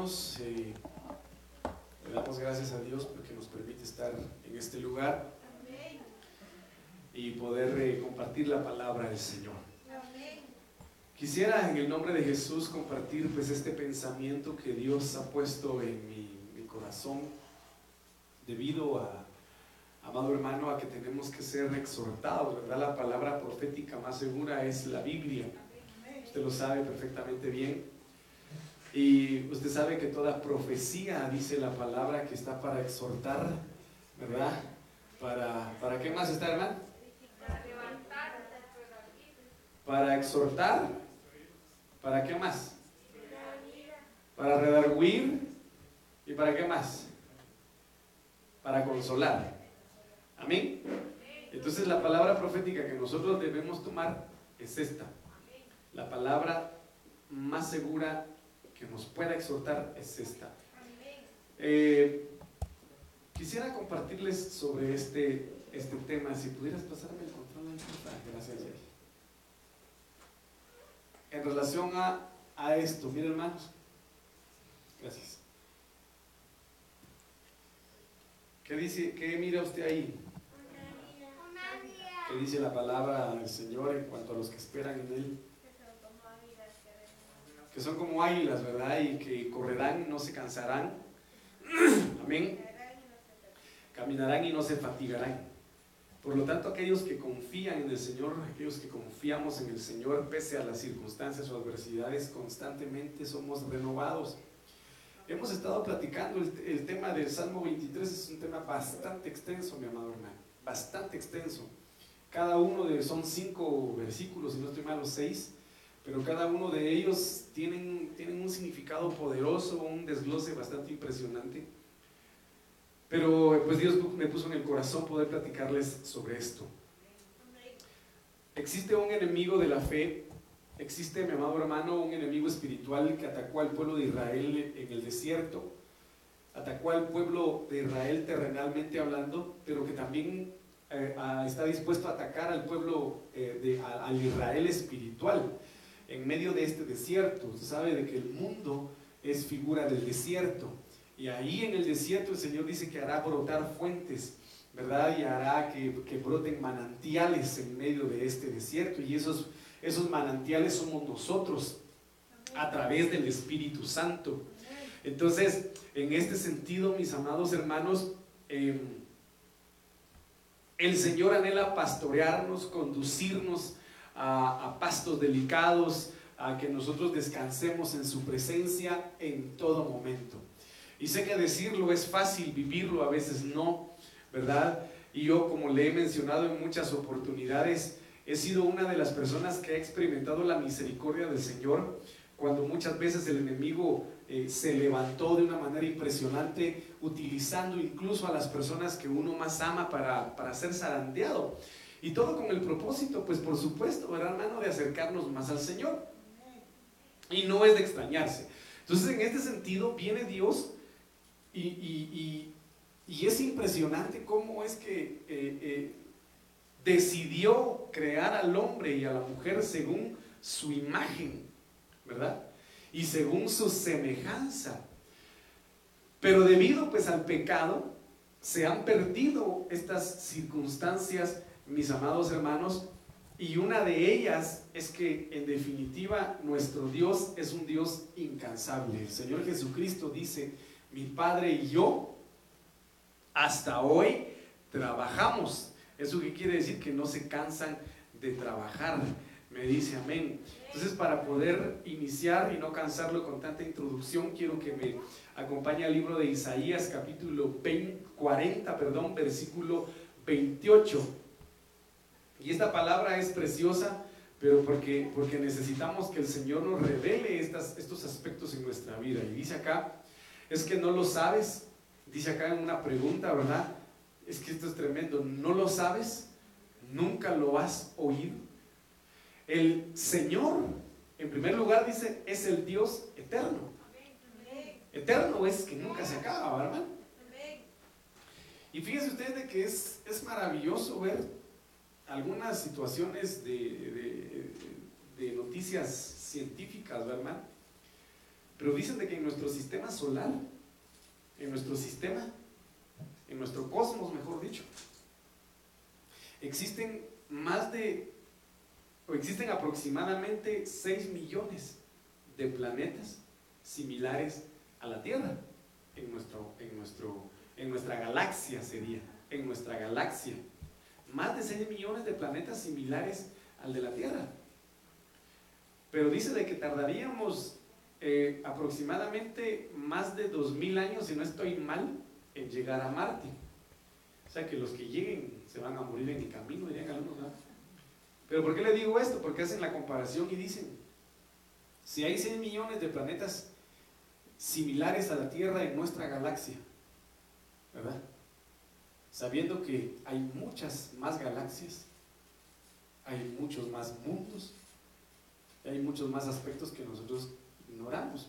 Eh, le damos gracias a Dios porque nos permite estar en este lugar y poder eh, compartir la palabra del Señor. Quisiera en el nombre de Jesús compartir pues este pensamiento que Dios ha puesto en mi, mi corazón debido a, amado hermano, a que tenemos que ser exhortados, ¿verdad? La palabra profética más segura es la Biblia. Usted lo sabe perfectamente bien. Y usted sabe que toda profecía, dice la palabra, que está para exhortar, ¿verdad? ¿Para, para qué más está, hermano? Para levantar. Para exhortar. ¿Para qué más? Para redarguir. ¿Y para qué más? Para consolar. Amén. Entonces la palabra profética que nosotros debemos tomar es esta. La palabra más segura que nos pueda exhortar es esta. Eh, quisiera compartirles sobre este, este tema. Si pudieras pasarme el control, gracias. En relación a, a esto, miren hermanos. Gracias. ¿Qué dice? ¿Qué mira usted ahí? ¿Qué dice la palabra del Señor en cuanto a los que esperan en Él? Que son como águilas, ¿verdad? Y que correrán y no se cansarán. Amén. Caminarán y no se fatigarán. Por lo tanto, aquellos que confían en el Señor, aquellos que confiamos en el Señor, pese a las circunstancias o adversidades, constantemente somos renovados. Hemos estado platicando el, tema del Salmo 23, es un tema bastante extenso, mi amado hermano, bastante extenso. Cada uno de, son cinco versículos, si no estoy mal, los seis pero cada uno de ellos tienen, tienen un significado poderoso, un desglose bastante impresionante. Pero pues Dios me puso en el corazón poder platicarles sobre esto. Existe un enemigo de la fe, existe, mi amado hermano, un enemigo espiritual que atacó al pueblo de Israel en el desierto, atacó al pueblo de Israel terrenalmente hablando, pero que también eh, está dispuesto a atacar al pueblo, eh, de, al Israel espiritual en medio de este desierto. Sabe de que el mundo es figura del desierto. Y ahí en el desierto el Señor dice que hará brotar fuentes, ¿verdad? Y hará que, broten manantiales en medio de este desierto. Y esos, esos manantiales somos nosotros a través del Espíritu Santo. Entonces, en este sentido, mis amados hermanos, em, el Señor anhela pastorearnos, conducirnos a, pastos delicados, a que nosotros descansemos en su presencia en todo momento. Y sé que decirlo es fácil, vivirlo a veces no, ¿verdad? Y yo, como le he mencionado en muchas oportunidades, he sido una de las personas que ha experimentado la misericordia del Señor cuando muchas veces el enemigo eh, se levantó de una manera impresionante, utilizando incluso a las personas que uno más ama para, para ser zarandeado. Y todo con el propósito, pues por supuesto, ¿verdad, hermano? De acercarnos más al Señor. Y no es de extrañarse. Entonces, en este sentido, viene Dios Y, es impresionante cómo es que eh, eh, decidió crear al hombre y a la mujer según su imagen, ¿verdad? Y según su semejanza. Pero debido pues al pecado, se han perdido estas circunstancias, mis amados hermanos, y una de ellas es que en definitiva nuestro Dios es un Dios incansable. El Señor Jesucristo dice, mi Padre y yo hasta hoy trabajamos. ¿Eso qué quiere decir? Que no se cansan de trabajar. Me dice amén. Entonces para poder iniciar y no cansarlo con tanta introducción, quiero que me acompañe al libro de Isaías capítulo 40, perdón, versículo 28. Y esta palabra es preciosa, pero porque, porque necesitamos que el Señor nos revele estas, estos aspectos en nuestra vida. Y dice acá, es que no lo sabes, dice acá en una pregunta, ¿verdad? Es que esto es tremendo, no lo sabes, nunca lo has oído. El Señor, en primer lugar, dice, es el Dios eterno. Eterno es que nunca se acaba, ¿verdad? Y fíjense ustedes de que es, es maravilloso ver algunas situaciones de, noticias científicas, ¿verdad? Pero dicen de que en nuestro sistema solar, en nuestro sistema, en nuestro cosmos, mejor dicho, existen más de, o existen aproximadamente 6 millones de planetas similares a la Tierra en, nuestro, en, nuestro, en nuestra galaxia sería, en nuestra galaxia más de 6 millones de planetas similares al de la Tierra. Pero dice de que tardaríamos eh, aproximadamente más de 2000 años, si no estoy mal, en llegar a Marte. O sea que los que lleguen se van a morir en el camino, dirían algunos. Pero ¿por qué le digo esto? Porque hacen la comparación y dicen, si hay 6 millones de planetas similares a la Tierra en nuestra galaxia, ¿verdad? Sabiendo que hay muchas más galaxias, hay muchos más mundos, hay muchos más aspectos que nosotros ignoramos.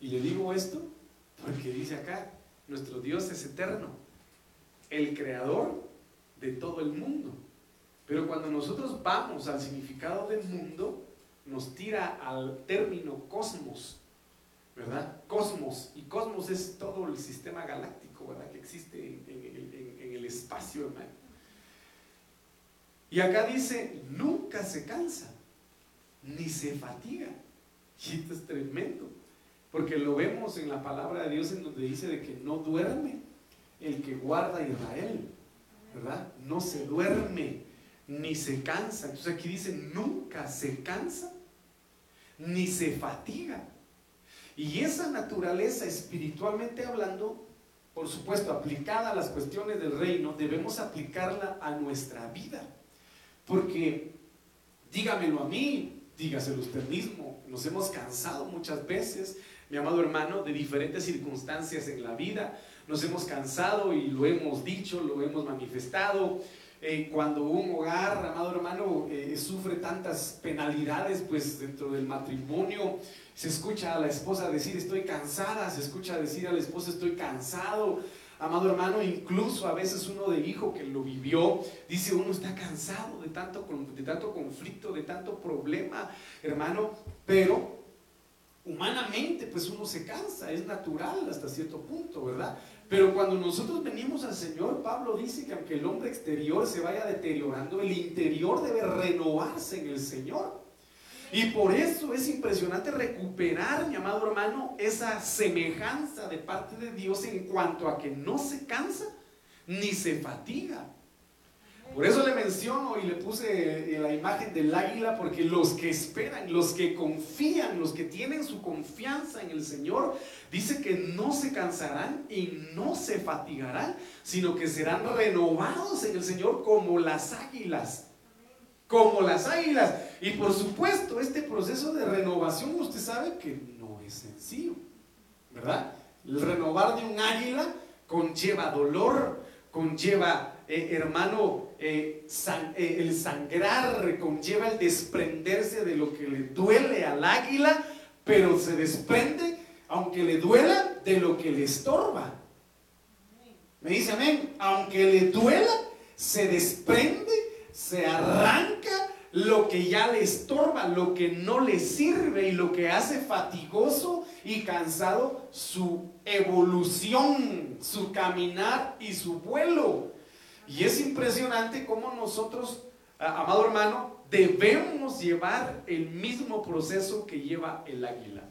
Y le digo esto porque dice acá, nuestro Dios es eterno, el creador de todo el mundo. Pero cuando nosotros vamos al significado del mundo, nos tira al término cosmos, ¿verdad? Cosmos. Y cosmos es todo el sistema galáctico, ¿verdad? Que existe en, el espacio, hermano. Y acá dice, nunca se cansa, ni se fatiga. Y esto es tremendo, porque lo vemos en la palabra de Dios en donde dice de que no duerme el que guarda Israel, ¿verdad? No se duerme, ni se cansa. Entonces aquí dice, nunca se cansa, ni se fatiga. Y esa naturaleza espiritualmente hablando por supuesto, aplicada a las cuestiones del reino, debemos aplicarla a nuestra vida. Porque, dígamelo a mí, dígaselo usted mismo, nos hemos cansado muchas veces, mi amado hermano, de diferentes circunstancias en la vida. Nos hemos cansado y lo hemos dicho, lo hemos manifestado. Eh, cuando un hogar, amado hermano, eh, sufre tantas penalidades, pues dentro del matrimonio, se escucha a la esposa decir estoy cansada, se escucha decir a la esposa estoy cansado. Amado hermano, incluso a veces uno de hijo que lo vivió, dice uno está cansado de tanto, de tanto conflicto, de tanto problema, hermano, pero humanamente pues uno se cansa, es natural hasta cierto punto, ¿verdad? Pero cuando nosotros venimos al Señor, Pablo dice que aunque el hombre exterior se vaya deteriorando, el interior debe renovarse en el Señor. Y por eso es impresionante recuperar, mi amado hermano, esa semejanza de parte de Dios en cuanto a que no se cansa ni se fatiga. Por eso le menciono y le puse la imagen del águila, porque los que esperan, los que confían, los que tienen su confianza en el Señor, dice que no se cansarán y no se fatigarán, sino que serán renovados en el Señor como las águilas como las águilas. Y por supuesto, este proceso de renovación usted sabe que no es sencillo, ¿verdad? El renovar de un águila conlleva dolor, conlleva, eh, hermano, eh, eh, el sangrar, conlleva el desprenderse de lo que le duele al águila, pero se desprende aunque le duela de lo que le estorba. Me dice amén, aunque le duela, se desprende, se arranca lo que ya le estorba, lo que no le sirve y lo que hace fatigoso y cansado su evolución, su caminar y su vuelo. Y es impresionante cómo nosotros, amado hermano, debemos llevar el mismo proceso que lleva el águila.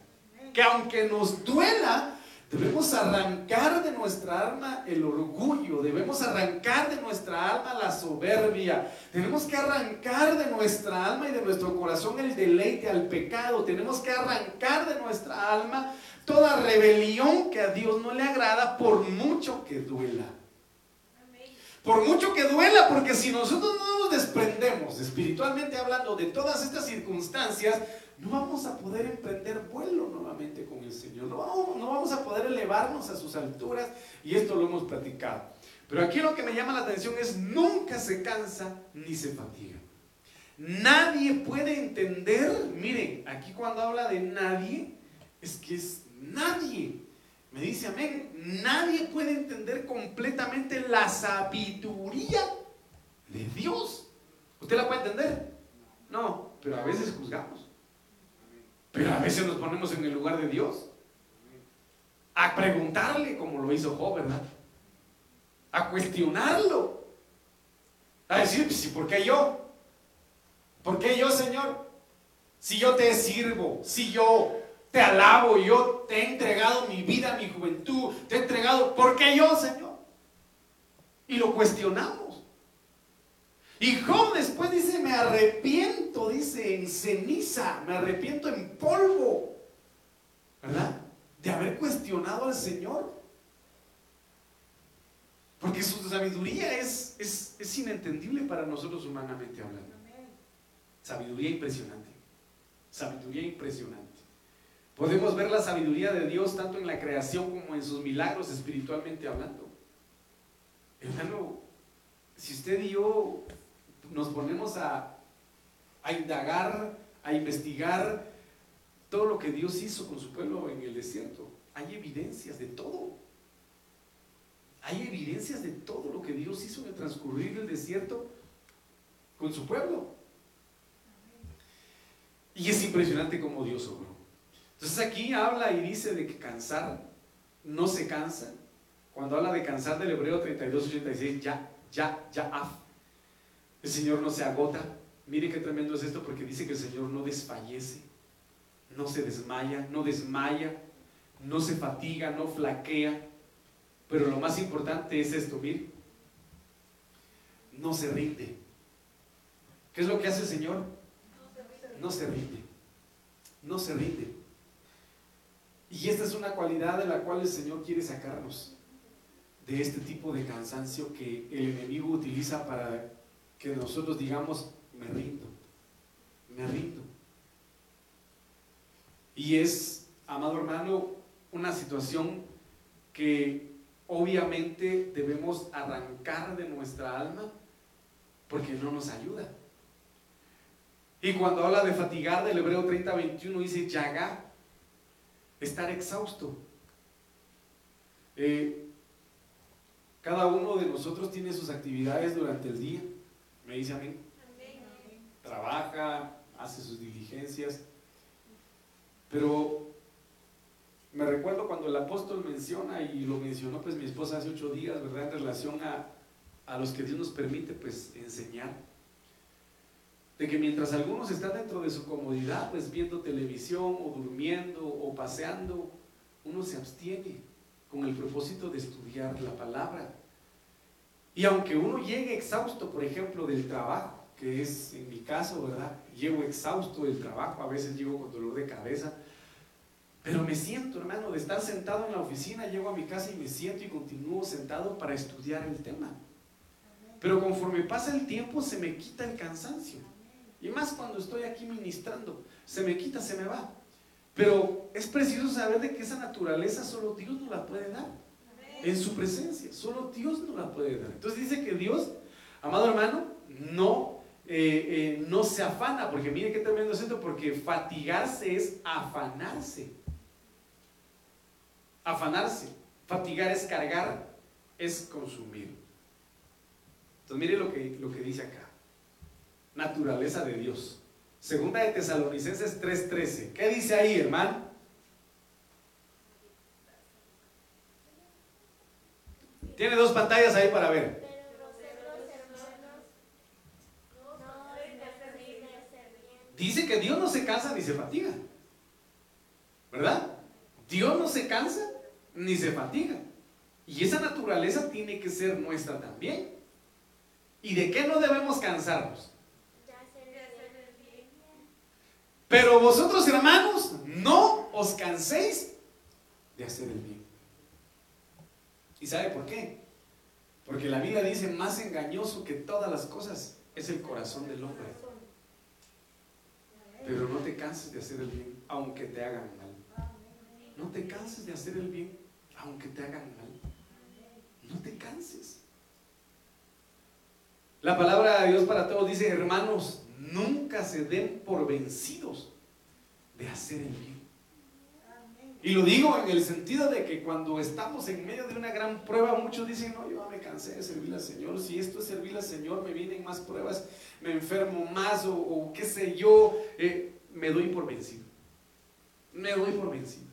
Que aunque nos duela, Debemos arrancar de nuestra alma el orgullo, debemos arrancar de nuestra alma la soberbia, tenemos que arrancar de nuestra alma y de nuestro corazón el deleite al pecado, tenemos que arrancar de nuestra alma toda rebelión que a Dios no le agrada por mucho que duela. Por mucho que duela, porque si nosotros no nos desprendemos, espiritualmente hablando, de todas estas circunstancias, no vamos a poder emprender vuelo nuevamente con el Señor. No vamos, no vamos a poder elevarnos a sus alturas y esto lo hemos platicado. Pero aquí lo que me llama la atención es nunca se cansa ni se fatiga. Nadie puede entender, miren, aquí cuando habla de nadie, es que es nadie. Me dice amén, nadie puede entender completamente la sabiduría de Dios. ¿Usted la puede entender? No, pero a veces juzgamos. Pero a veces nos ponemos en el lugar de Dios. A preguntarle como lo hizo Job, ¿verdad? A cuestionarlo. A decir, pues, ¿por qué yo? ¿Por qué yo, Señor? Si yo te sirvo, si yo te alabo, yo te he entregado mi vida, mi juventud, te he entregado, ¿por qué yo, Señor? Y lo cuestionamos. Y Job después dice, me arrepiento, dice, en ceniza, me arrepiento en polvo, ¿verdad? De haber cuestionado al Señor. Porque su sabiduría es, es, es inentendible para nosotros humanamente hablando. Sabiduría impresionante. Sabiduría impresionante. Podemos ver la sabiduría de Dios tanto en la creación como en sus milagros espiritualmente hablando. Hermano, si usted y yo nos ponemos a, indagar, a investigar todo lo que Dios hizo con su pueblo en el desierto, hay evidencias de todo. Hay evidencias de todo lo que Dios hizo en el transcurrir del desierto con su pueblo. Y es impresionante cómo Dios obró. Entonces aquí habla y dice de que cansar no se cansa. Cuando habla de cansar del hebreo 32, 86, ya, ya, ya, el Señor no se agota. Mire qué tremendo es esto porque dice que el Señor no desfallece, no se desmaya, no desmaya, no se fatiga, no flaquea. Pero lo más importante es esto, mire, no se rinde. ¿Qué es lo que hace el Señor? No se rinde. No se rinde. Y esta es una cualidad de la cual el Señor quiere sacarnos de este tipo de cansancio que el enemigo utiliza para que nosotros digamos, me rindo, me rindo. Y es, amado hermano, una situación que obviamente debemos arrancar de nuestra alma porque no nos ayuda. Y cuando habla de fatigar del hebreo 30, 21 dice yaga, estar exhausto. Eh, cada uno de nosotros tiene sus actividades durante el día. ¿Me dice amén? Trabaja, hace sus diligencias. Pero me recuerdo cuando el apóstol menciona, y lo mencionó pues mi esposa hace ocho días, ¿verdad? En relación a, a los que Dios nos permite pues enseñar. De que mientras algunos están dentro de su comodidad, pues viendo televisión o durmiendo o paseando, uno se abstiene con el propósito de estudiar la palabra. Y aunque uno llegue exhausto, por ejemplo, del trabajo, que es en mi caso, ¿verdad? Llego exhausto del trabajo, a veces llego con dolor de cabeza, pero me siento, hermano, de estar sentado en la oficina, llego a mi casa y me siento y continúo sentado para estudiar el tema. Pero conforme pasa el tiempo se me quita el cansancio. Y más cuando estoy aquí ministrando, se me quita, se me va. Pero es preciso saber de que esa naturaleza solo Dios nos la puede dar en su presencia. Solo Dios nos la puede dar. Entonces dice que Dios, amado hermano, no, eh, eh, no se afana, porque mire qué tremendo es esto, porque fatigarse es afanarse. Afanarse. Fatigar es cargar, es consumir. Entonces mire lo que, lo que dice acá. Naturaleza de Dios. Segunda de Tesalonicenses 3:13. ¿Qué dice ahí, hermano? Tiene dos pantallas ahí para ver. Dice que Dios no se cansa ni se fatiga. ¿Verdad? Dios no se cansa ni se fatiga. Y esa naturaleza tiene que ser nuestra también. ¿Y de qué no debemos cansarnos? Pero vosotros, hermanos, no os canséis de hacer el bien. ¿Y sabe por qué? Porque la Biblia dice, más engañoso que todas las cosas es el corazón del hombre. Pero no te canses de hacer el bien, aunque te hagan mal. No te canses de hacer el bien, aunque te hagan mal. No te canses. La palabra de Dios para todos dice, hermanos, nunca se den por vencidos de hacer el bien. Y lo digo en el sentido de que cuando estamos en medio de una gran prueba, muchos dicen, no, yo me cansé de servir al Señor. Si esto es servir al Señor, me vienen más pruebas, me enfermo más o, qué sé yo, eh, me doy por vencido. Me doy por vencido.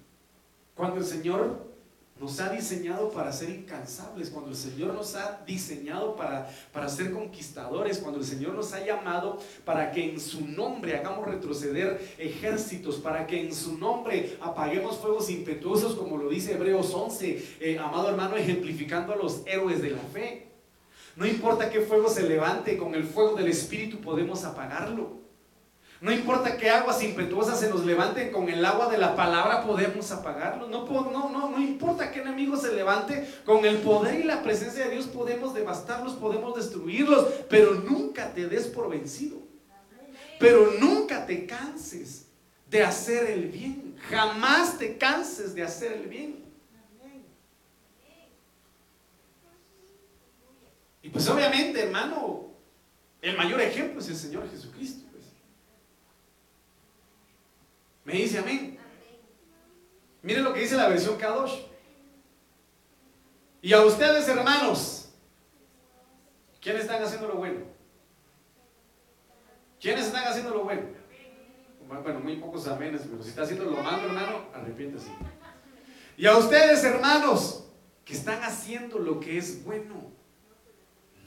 Cuando el Señor nos ha diseñado para ser incansables, cuando el Señor nos ha diseñado para, para ser conquistadores, cuando el Señor nos ha llamado para que en su nombre hagamos retroceder ejércitos, para que en su nombre apaguemos fuegos impetuosos, como lo dice Hebreos 11, eh, amado hermano, ejemplificando a los héroes de la fe. No importa qué fuego se levante, con el fuego del Espíritu podemos apagarlo. No importa qué aguas impetuosas se nos levanten, con el agua de la palabra podemos apagarlo. No, no, no, no importa qué enemigo se levante, con el poder y la presencia de Dios podemos devastarlos, podemos destruirlos, pero nunca te des por vencido. Pero nunca te canses de hacer el bien. Jamás te canses de hacer el bien. Y pues obviamente, hermano, el mayor ejemplo es el Señor Jesucristo. ¿Me dice amén? Miren lo que dice la versión Kadosh. Y a ustedes, hermanos, ¿quiénes están haciendo lo bueno? ¿Quiénes están haciendo lo bueno? Bueno, muy pocos amenes, pero si está haciendo lo malo, hermano, arrepiéntase. Y a ustedes, hermanos, que están haciendo lo que es bueno,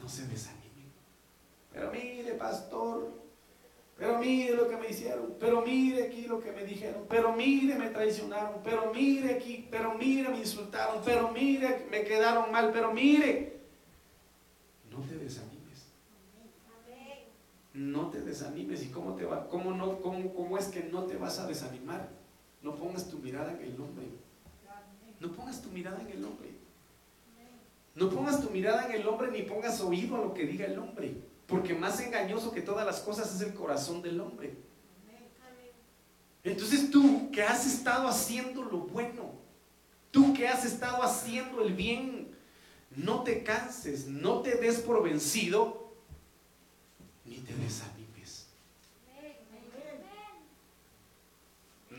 no se desanimen. Pero mire, pastor, pero mire lo que me hicieron, pero mire aquí lo que me dijeron, pero mire me traicionaron, pero mire aquí, pero mire me insultaron, pero mire me quedaron mal, pero mire. No te desanimes. No te desanimes. ¿Y cómo te va? ¿Cómo, no, cómo, cómo es que no te vas a desanimar? No pongas tu mirada en el hombre. No pongas tu mirada en el hombre. No pongas tu mirada en el hombre ni pongas oído a lo que diga el hombre. Porque más engañoso que todas las cosas es el corazón del hombre. Entonces tú que has estado haciendo lo bueno, tú que has estado haciendo el bien, no te canses, no te des por vencido, ni te desanimes.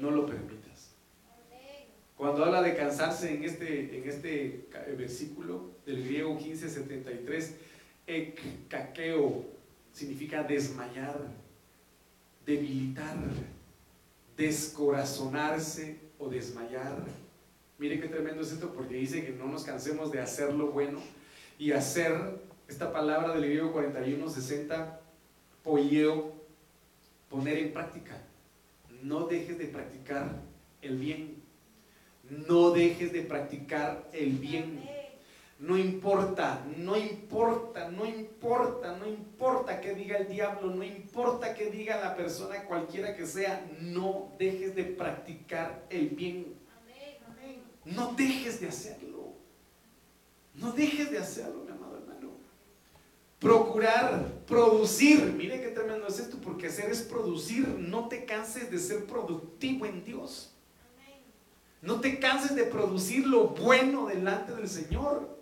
No lo permitas. Cuando habla de cansarse en este, en este versículo del griego 1573, caqueo significa desmayar, debilitar, descorazonarse o desmayar. Mire qué tremendo es esto porque dice que no nos cansemos de hacer lo bueno y hacer esta palabra del griego 4160, polleo, poner en práctica. No dejes de practicar el bien. No dejes de practicar el bien. No importa, no importa, no importa, no importa que diga el diablo, no importa que diga la persona cualquiera que sea, no dejes de practicar el bien. No dejes de hacerlo. No dejes de hacerlo, mi amado hermano. Procurar, producir. Mire qué tremendo es esto, porque hacer es producir. No te canses de ser productivo en Dios. No te canses de producir lo bueno delante del Señor.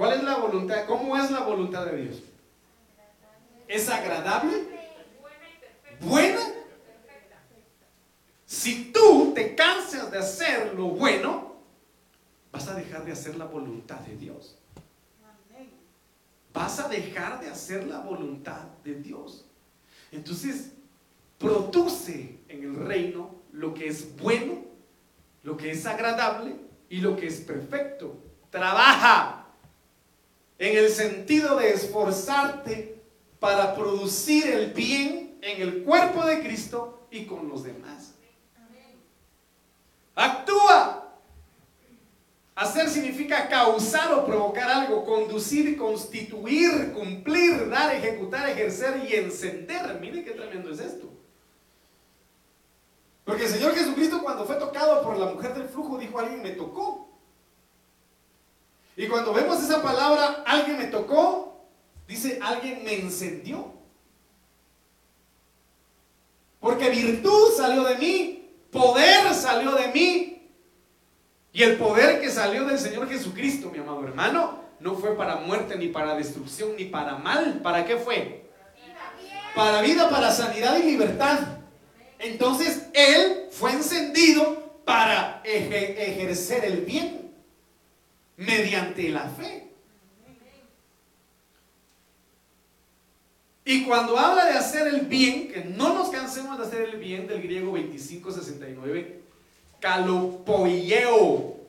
¿Cuál es la voluntad? ¿Cómo es la voluntad de Dios? ¿Es agradable? ¿Buena? si tú te cansas de hacer lo bueno, vas a dejar de hacer la voluntad de Dios. Vas a dejar de hacer la voluntad de Dios. Entonces, produce en el reino lo que es bueno, lo que es agradable y lo que es perfecto. Trabaja en el sentido de esforzarte para producir el bien en el cuerpo de Cristo y con los demás. Actúa. Hacer significa causar o provocar algo, conducir, constituir, cumplir, dar, ejecutar, ejercer y encender. Mire qué tremendo es esto. Porque el Señor Jesucristo cuando fue tocado por la mujer del flujo dijo, alguien me tocó. Y cuando vemos esa palabra, alguien me tocó, dice, alguien me encendió. Porque virtud salió de mí, poder salió de mí. Y el poder que salió del Señor Jesucristo, mi amado hermano, no fue para muerte, ni para destrucción, ni para mal. ¿Para qué fue? Para vida, para sanidad y libertad. Entonces Él fue encendido para ejercer el bien mediante la fe. Y cuando habla de hacer el bien, que no nos cansemos de hacer el bien, del griego 2569, calopoieo.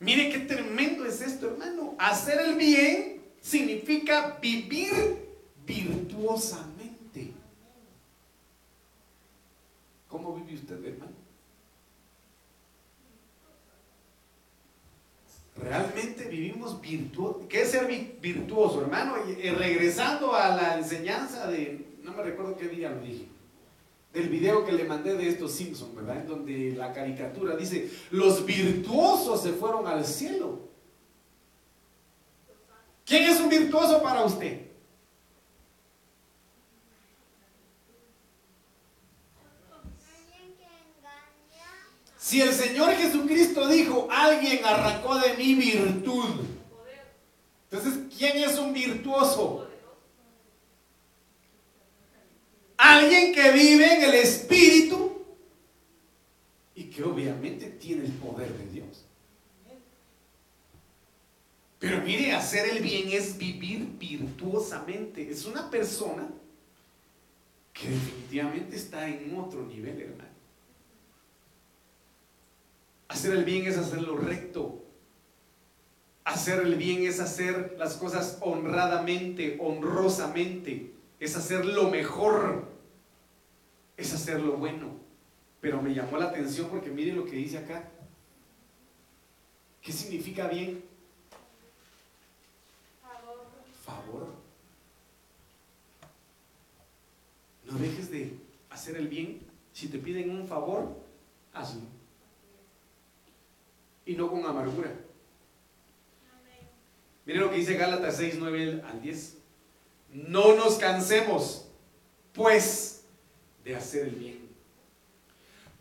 Mire qué tremendo es esto, hermano. Hacer el bien significa vivir virtuosamente. ¿Cómo vive usted, hermano? Realmente vivimos virtuoso. ¿Qué es ser virtuoso, hermano? Y, regresando a la enseñanza de, no me recuerdo qué día lo dije, del video que le mandé de estos Simpsons, ¿verdad? En donde la caricatura dice, los virtuosos se fueron al cielo. ¿Quién es un virtuoso para usted? Si el Señor Dijo, alguien arrancó de mí virtud, entonces, ¿quién es un virtuoso? Alguien que vive en el Espíritu y que obviamente tiene el poder de Dios. Pero mire, hacer el bien es vivir virtuosamente. Es una persona que definitivamente está en otro nivel, hermano. Hacer el bien es hacer lo recto. Hacer el bien es hacer las cosas honradamente, honrosamente. Es hacer lo mejor. Es hacer lo bueno. Pero me llamó la atención porque mire lo que dice acá. ¿Qué significa bien? Favor. Favor. No dejes de hacer el bien. Si te piden un favor, hazlo y no con amargura. Miren lo que dice Gálatas 6, 9 al 10. No nos cansemos, pues, de hacer el bien,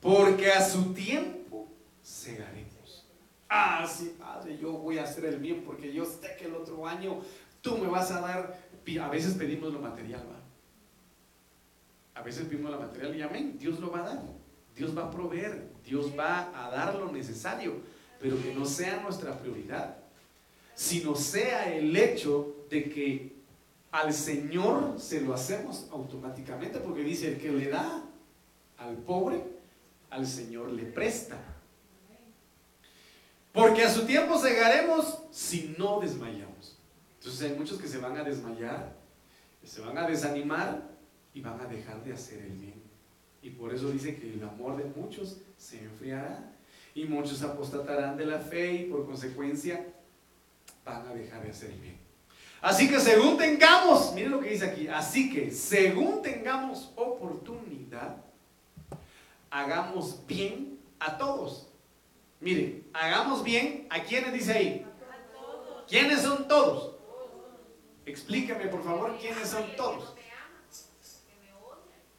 porque a su tiempo segaremos. Ah, sí, Padre, yo voy a hacer el bien porque yo sé que el otro año tú me vas a dar. A veces pedimos lo material, ¿va? A veces pedimos lo material y amén, Dios lo va a dar. Dios va a proveer, Dios va a dar lo necesario pero que no sea nuestra prioridad, sino sea el hecho de que al Señor se lo hacemos automáticamente, porque dice, el que le da al pobre, al Señor le presta. Porque a su tiempo cegaremos si no desmayamos. Entonces hay muchos que se van a desmayar, se van a desanimar y van a dejar de hacer el bien. Y por eso dice que el amor de muchos se enfriará y muchos apostatarán de la fe y por consecuencia van a dejar de hacer bien. Así que según tengamos, miren lo que dice aquí, así que según tengamos oportunidad, hagamos bien a todos. Miren, hagamos bien a quienes dice ahí. ¿Quiénes son todos? Explíqueme por favor quiénes son todos.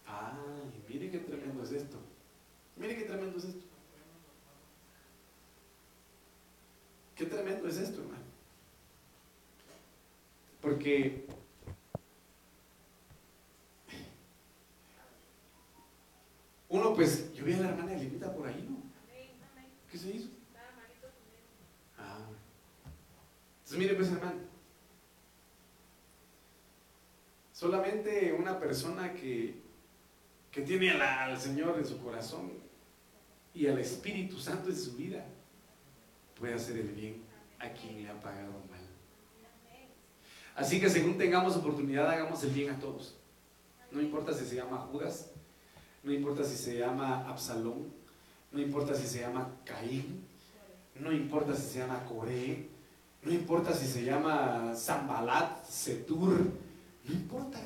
Ay, mire qué tremendo es esto. Mire qué tremendo es esto. Qué tremendo es esto, hermano. Porque uno pues, yo vi a la hermana Elenita por ahí, ¿no? ¿Qué se hizo? Ah. Entonces mire pues hermano, solamente una persona que, que tiene al Señor en su corazón y al Espíritu Santo en su vida puede hacer el bien a quien le ha pagado mal. Así que según tengamos oportunidad, hagamos el bien a todos. No importa si se llama Judas, no importa si se llama Absalón, no importa si se llama Caín, no importa si se llama Coré, no importa si se llama Zambalat, Setur, no importa.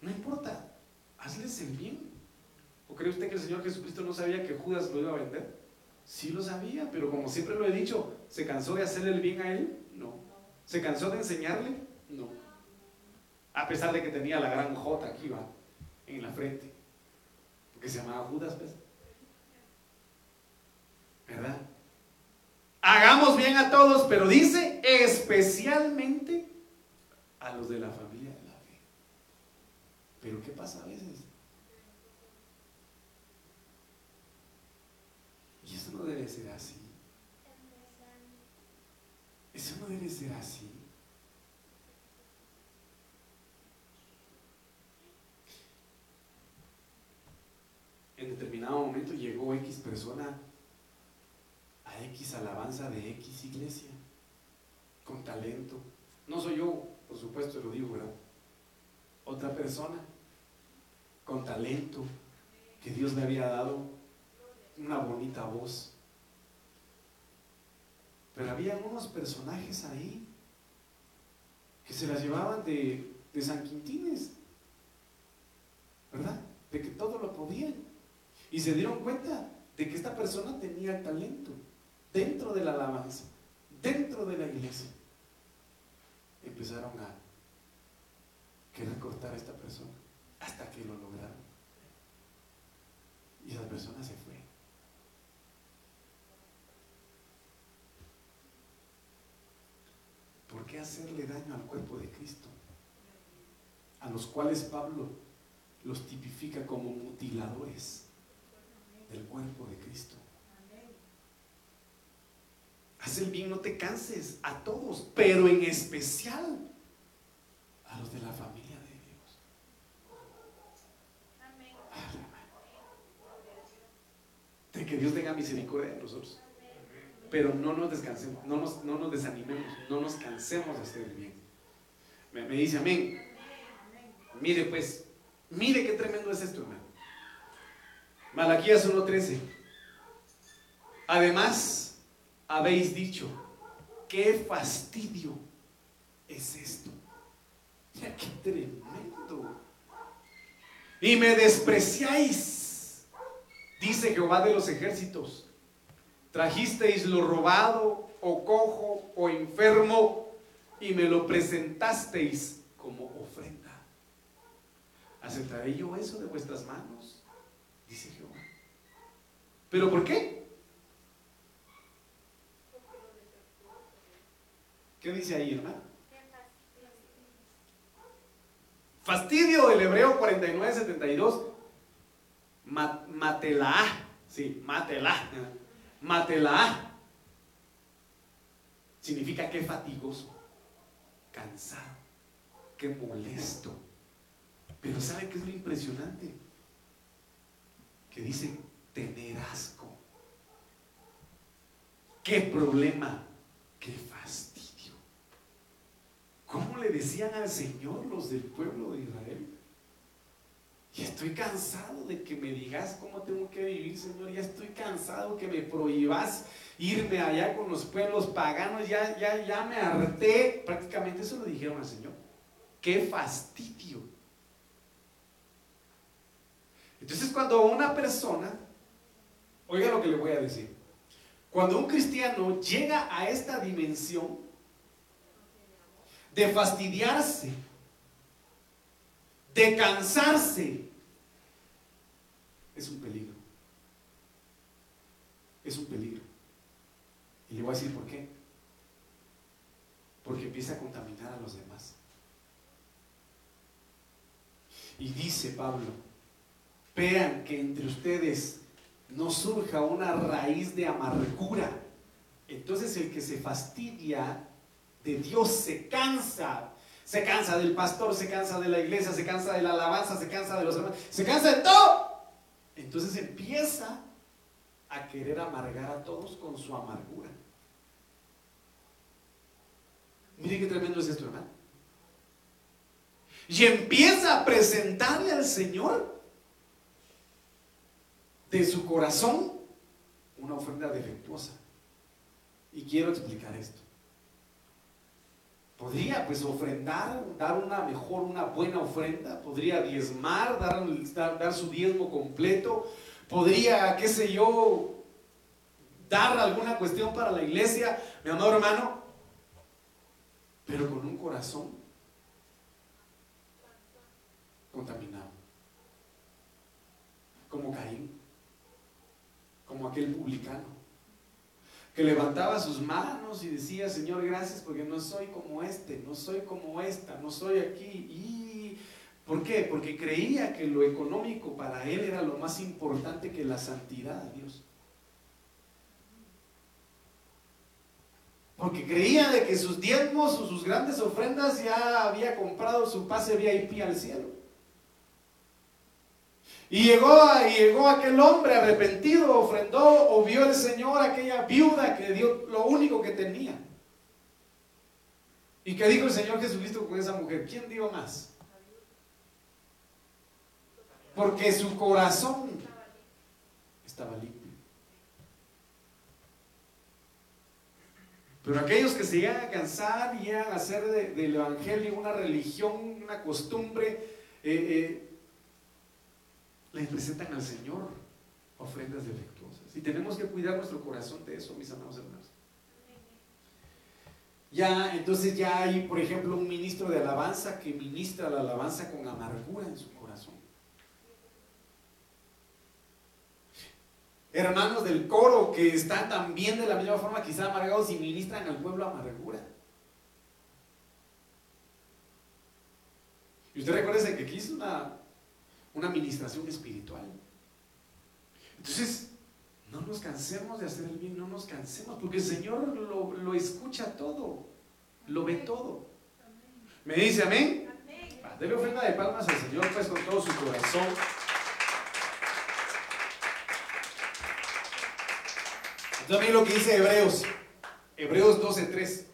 No importa. Hazles el bien. ¿O cree usted que el Señor Jesucristo no sabía que Judas lo iba a vender? Sí lo sabía, pero como siempre lo he dicho, ¿se cansó de hacerle el bien a él? No. ¿Se cansó de enseñarle? No. A pesar de que tenía la gran J aquí, va, en la frente. Porque se llamaba Judas, pues. ¿Verdad? Hagamos bien a todos, pero dice especialmente a los de la familia de la fe. Pero ¿qué pasa a veces? Y eso no debe ser así. Eso no debe ser así. En determinado momento llegó X persona a X alabanza de X iglesia, con talento. No soy yo, por supuesto, lo digo, ¿verdad? Otra persona, con talento, que Dios le había dado una bonita voz. Pero había unos personajes ahí que se las llevaban de, de San Quintines, ¿verdad? De que todo lo podían. Y se dieron cuenta de que esta persona tenía talento dentro de la alabanza, dentro de la iglesia. Empezaron a querer cortar a esta persona hasta que lo lograron. Y esa persona se fue. ¿Por qué hacerle daño al cuerpo de Cristo? A los cuales Pablo los tipifica como mutiladores del cuerpo de Cristo. Haz el bien, no te canses a todos, pero en especial a los de la familia de Dios. Amén. Que Dios tenga misericordia de nosotros. Pero no nos descansemos, no nos, no nos desanimemos, no nos cansemos de hacer el bien. Me, dice amén. Mire pues, mire qué tremendo es esto, hermano. Malaquías 1.13. Además, habéis dicho, qué fastidio es esto. Ya qué tremendo. Y me despreciáis, dice Jehová de los ejércitos. Trajisteis lo robado o cojo o enfermo y me lo presentasteis como ofrenda. ¿Aceptaré yo eso de vuestras manos? Dice Jehová. ¿Pero por qué? ¿Qué dice ahí, hermano? Fastidio del hebreo 4972. Matela. Sí, matela. Matela. Significa que fatigoso, cansado, que molesto. Pero ¿sabe qué es lo impresionante? Que dice tener asco. ¿Qué problema? ¿Qué fastidio? ¿Cómo le decían al Señor los del pueblo de Israel? Y estoy cansado de que me digas cómo tengo que vivir, Señor. Ya estoy cansado que me prohíbas irme allá con los pueblos paganos. Ya, ya, ya me harté. Prácticamente eso lo dijeron al Señor. Qué fastidio. Entonces cuando una persona, oiga lo que le voy a decir. Cuando un cristiano llega a esta dimensión de fastidiarse, de cansarse, es un peligro. Es un peligro. Y le voy a decir por qué. Porque empieza a contaminar a los demás. Y dice Pablo, vean que entre ustedes no surja una raíz de amargura. Entonces el que se fastidia de Dios se cansa. Se cansa del pastor, se cansa de la iglesia, se cansa de la alabanza, se cansa de los hermanos, se cansa de todo. Entonces empieza a querer amargar a todos con su amargura. Mire qué tremendo es esto, hermano. Y empieza a presentarle al Señor de su corazón una ofrenda defectuosa. Y quiero explicar esto. Podría pues ofrendar, dar una mejor, una buena ofrenda, podría diezmar, dar, dar, su diezmo completo, podría, qué sé yo, dar alguna cuestión para la iglesia, mi amado hermano, pero con un corazón contaminado, como Caín, como aquel publicano, que levantaba sus manos y decía, Señor, gracias porque no soy como este, no soy como esta, no soy aquí. Y ¿Por qué? Porque creía que lo económico para él era lo más importante que la santidad de Dios. Porque creía de que sus diezmos o sus grandes ofrendas ya había comprado su pase VIP al cielo. Y llegó, llegó aquel hombre arrepentido, ofrendó o vio el Señor aquella viuda que dio lo único que tenía. ¿Y qué dijo el Señor Jesucristo con esa mujer? ¿Quién dio más? Porque su corazón estaba limpio. Pero aquellos que se llegan a cansar y a hacer del Evangelio una religión, una costumbre, eh, eh, le presentan al Señor ofrendas defectuosas. Y tenemos que cuidar nuestro corazón de eso, mis amados hermanos. Ya, entonces ya hay, por ejemplo, un ministro de alabanza que ministra la alabanza con amargura en su corazón. hermanos del coro que están también de la misma forma quizá amargados y ministran al pueblo amargura. Y usted recuerde que aquí es una, una administración espiritual. Entonces, no nos cansemos de hacer el bien, no nos cansemos, porque el Señor lo, lo escucha todo, lo ve todo. ¿Me dice amén? Debe ofrenda de palmas al Señor, pues con todo su corazón. También lo que dice Hebreos, Hebreos 12:3.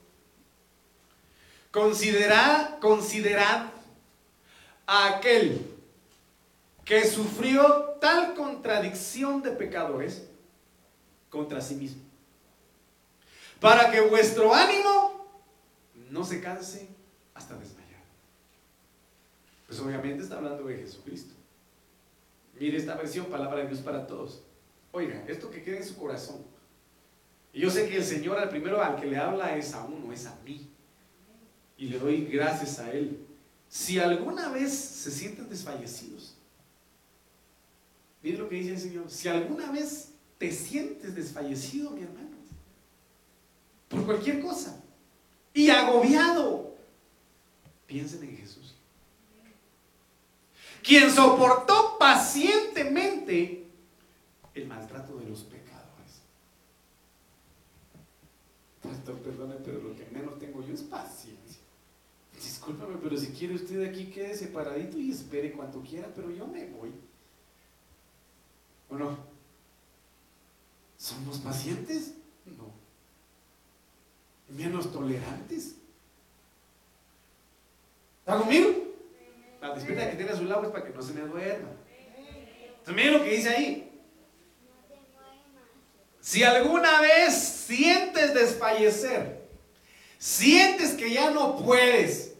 Considerad, considerad a aquel que sufrió tal contradicción de pecadores contra sí mismo, para que vuestro ánimo no se canse hasta desmayar. Pues obviamente está hablando de Jesucristo. Mire esta versión, palabra de Dios para todos. Oiga, esto que quede en su corazón. Y yo sé que el Señor al primero al que le habla es a uno, es a mí. Y le doy gracias a Él. Si alguna vez se sienten desfallecidos, mire lo que dice el Señor, si alguna vez te sientes desfallecido, mi hermano, por cualquier cosa, y agobiado, piensen en Jesús. Quien soportó pacientemente el maltrato de los pecados Pastor, perdone, pero lo que menos tengo yo es paciencia. Discúlpame, pero si quiere usted aquí quede separadito y espere cuanto quiera, pero yo me voy. ¿O no? ¿Somos pacientes? No. ¿Menos tolerantes? ¿Está conmigo? La despierta que tiene a su lado es para que no se me duerma. Entonces, lo que dice ahí. Si alguna vez sientes desfallecer, sientes que ya no puedes,